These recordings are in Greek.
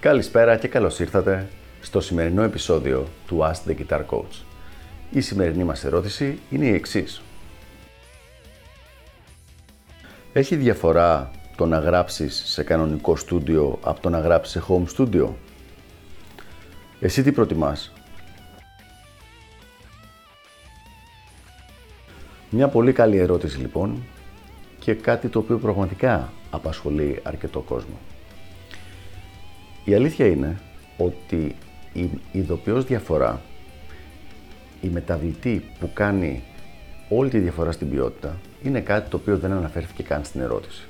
Καλησπέρα και καλώς ήρθατε στο σημερινό επεισόδιο του Ask the Guitar Coach. Η σημερινή μας ερώτηση είναι η εξής. Έχει διαφορά το να γράψεις σε κανονικό στούντιο από το να γράψεις σε home studio? Εσύ τι προτιμάς; Μια πολύ καλή ερώτηση λοιπόν και κάτι το οποίο πραγματικά απασχολεί αρκετό κόσμο. Η αλήθεια είναι ότι η ειδοποιώς διαφορά, η μεταβλητή που κάνει όλη τη διαφορά στην ποιότητα, είναι κάτι το οποίο δεν αναφέρθηκε καν στην ερώτηση.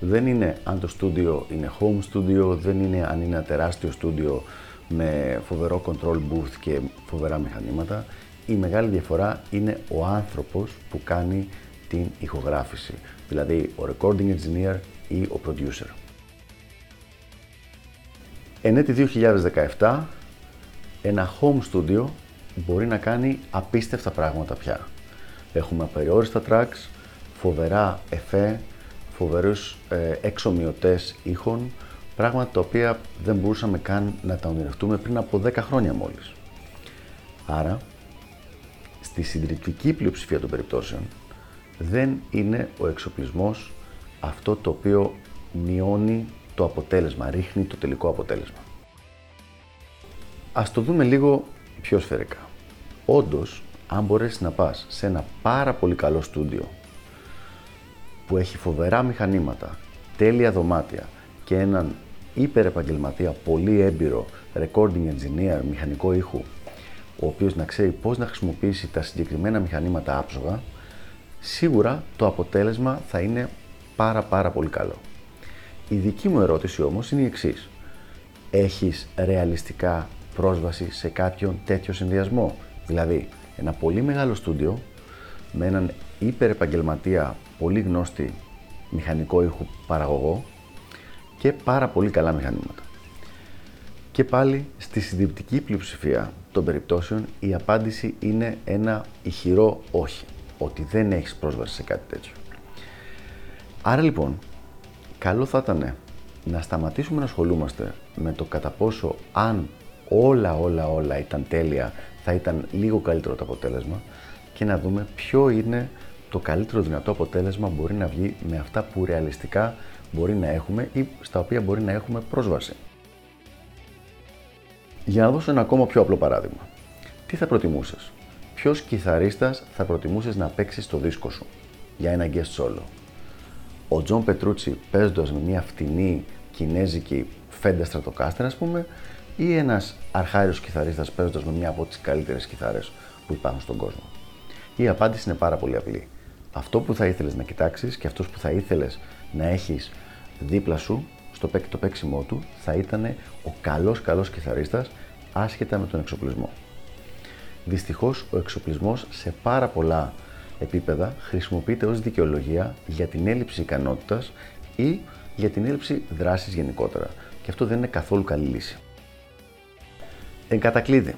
Δεν είναι αν το στούντιο είναι home studio, δεν είναι αν είναι ένα τεράστιο στούντιο με φοβερό control booth και φοβερά μηχανήματα. Η μεγάλη διαφορά είναι ο άνθρωπος που κάνει την ηχογράφηση, δηλαδή ο recording engineer ή ο producer. Εν έτη 2017, ένα home studio μπορεί να κάνει απίστευτα πράγματα πια. Έχουμε απεριόριστα tracks, φοβερά εφέ, φοβερούς ε, εξομοιωτές ήχων, πράγματα τα οποία δεν μπορούσαμε καν να τα ονειρευτούμε πριν από 10 χρόνια μόλις. Άρα, στη συντριπτική πλειοψηφία των περιπτώσεων, δεν είναι ο εξοπλισμός αυτό το οποίο μειώνει το αποτέλεσμα, ρίχνει το τελικό αποτέλεσμα. Ας το δούμε λίγο πιο σφαιρικά. Όντως, αν μπορέσεις να πας σε ένα πάρα πολύ καλό στούντιο που έχει φοβερά μηχανήματα, τέλεια δωμάτια και έναν υπερεπαγγελματία πολύ έμπειρο recording engineer μηχανικό ήχου ο οποίος να ξέρει πώς να χρησιμοποιήσει τα συγκεκριμένα μηχανήματα άψογα σίγουρα το αποτέλεσμα θα είναι πάρα πάρα πολύ καλό. Η δική μου ερώτηση όμως είναι η εξής. Έχεις ρεαλιστικά πρόσβαση σε κάποιον τέτοιο συνδυασμό; Δηλαδή, ένα πολύ μεγάλο στούντιο με έναν υπερεπαγγελματία πολύ γνώστη μηχανικό ήχου παραγωγό και πάρα πολύ καλά μηχανήματα. Και πάλι στη συντριπτική πλειοψηφία των περιπτώσεων η απάντηση είναι ένα ηχηρό όχι, ότι δεν έχεις πρόσβαση σε κάτι τέτοιο. Άρα λοιπόν, καλό θα ήταν να σταματήσουμε να ασχολούμαστε με το κατά πόσο αν όλα όλα όλα ήταν τέλεια θα ήταν λίγο καλύτερο το αποτέλεσμα και να δούμε ποιο είναι το καλύτερο δυνατό αποτέλεσμα μπορεί να βγει με αυτά που ρεαλιστικά μπορεί να έχουμε ή στα οποία μπορεί να έχουμε πρόσβαση. Για να δώσω ένα ακόμα πιο απλό παράδειγμα. Τι θα προτιμούσες, ποιος κιθαρίστας θα προτιμούσες να παίξεις στο δίσκο σου για ένα guest solo; Ο Τζον Πετρούτσι παίζοντας με μια φτηνή κινέζικη Fender Stratocaster ας πούμε ή ένας αρχάριος κιθαρίστας παίζοντας με μια από τις καλύτερες κιθάρες που υπάρχουν στον κόσμο; Η απάντηση είναι πάρα πολύ απλή. Αυτό που θα ήθελες να κοιτάξεις και αυτός που θα ήθελες να έχεις δίπλα σου στο το παίξιμό του θα ήταν ο καλός καλός κιθαρίστας άσχετα με τον εξοπλισμό. Δυστυχώς ο εξοπλισμός σε πάρα πολλά επίπεδα χρησιμοποιείται ως δικαιολογία για την έλλειψη ικανότητας ή για την έλλειψη δράσης γενικότερα και αυτό δεν είναι καθόλου καλή λύση. Εν κατακλείδη,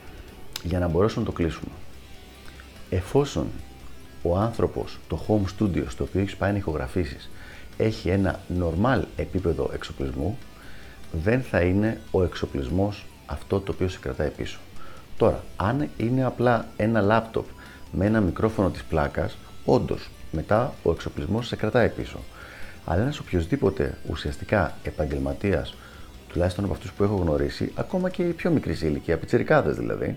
για να μπορέσουμε να το κλείσουμε, εφόσον ο άνθρωπος, το home studio στο οποίο έχεις πάει να ηχογραφήσεις, έχει ένα normal επίπεδο εξοπλισμού, δεν θα είναι ο εξοπλισμός αυτό το οποίο σε κρατάει πίσω. Τώρα, αν είναι απλά ένα λάπτοπ με ένα μικρόφωνο της πλάκας, όντως, μετά ο εξοπλισμός σε κρατάει πίσω. Αλλά ένας οποιοδήποτε ουσιαστικά επαγγελματίας, τουλάχιστον από αυτούς που έχω γνωρίσει, ακόμα και οι πιο μικροί σε ηλικία, πιτσιρικάδες δηλαδή,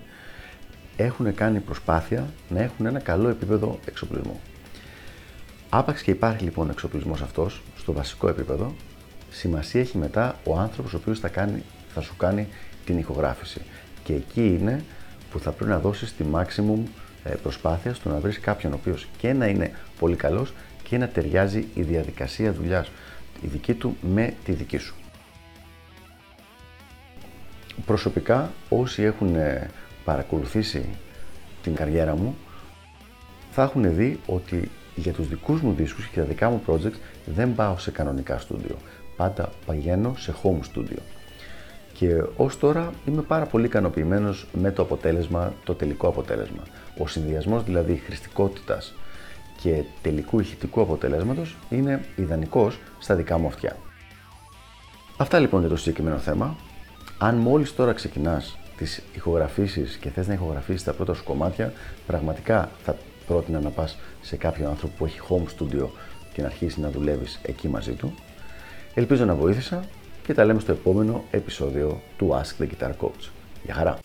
έχουν κάνει προσπάθεια να έχουν ένα καλό επίπεδο εξοπλισμού. Άπαξ και υπάρχει λοιπόν ο εξοπλισμός αυτός στο βασικό επίπεδο, σημασία έχει μετά ο άνθρωπος ο οποίος θα, κάνει, θα σου κάνει την ηχογράφηση. Και εκεί είναι που θα πρέπει να δώσεις τη maximum ε, προσπάθεια στο να βρεις κάποιον ο οποίος και να είναι πολύ καλός και να ταιριάζει η διαδικασία δουλειάς η δική του με τη δική σου. Προσωπικά όσοι έχουν ε, παρακολουθήσει την καριέρα μου θα έχουν δει ότι για τους δικούς μου δίσκους και τα δικά μου projects δεν πάω σε κανονικά στούντιο. Πάντα πηγαίνω σε home studio. Και ως τώρα είμαι πάρα πολύ ικανοποιημένος με το αποτέλεσμα, το τελικό αποτέλεσμα. Ο συνδυασμός δηλαδή χρηστικότητας και τελικού ηχητικού αποτελέσματος είναι ιδανικός στα δικά μου αυτιά. Αυτά λοιπόν για το συγκεκριμένο θέμα. Αν μόλις τώρα ξεκινάς τις ηχογραφήσεις και θες να ηχογραφήσεις τα πρώτα σου κομμάτια, πραγματικά θα πρότεινα να πας σε κάποιον άνθρωπο που έχει home studio και να αρχίσεις να δουλεύεις εκεί μαζί του. Ελπίζω να βοήθησα και τα λέμε στο επόμενο επεισόδιο του Ask the Guitar Coach. Γεια χαρά!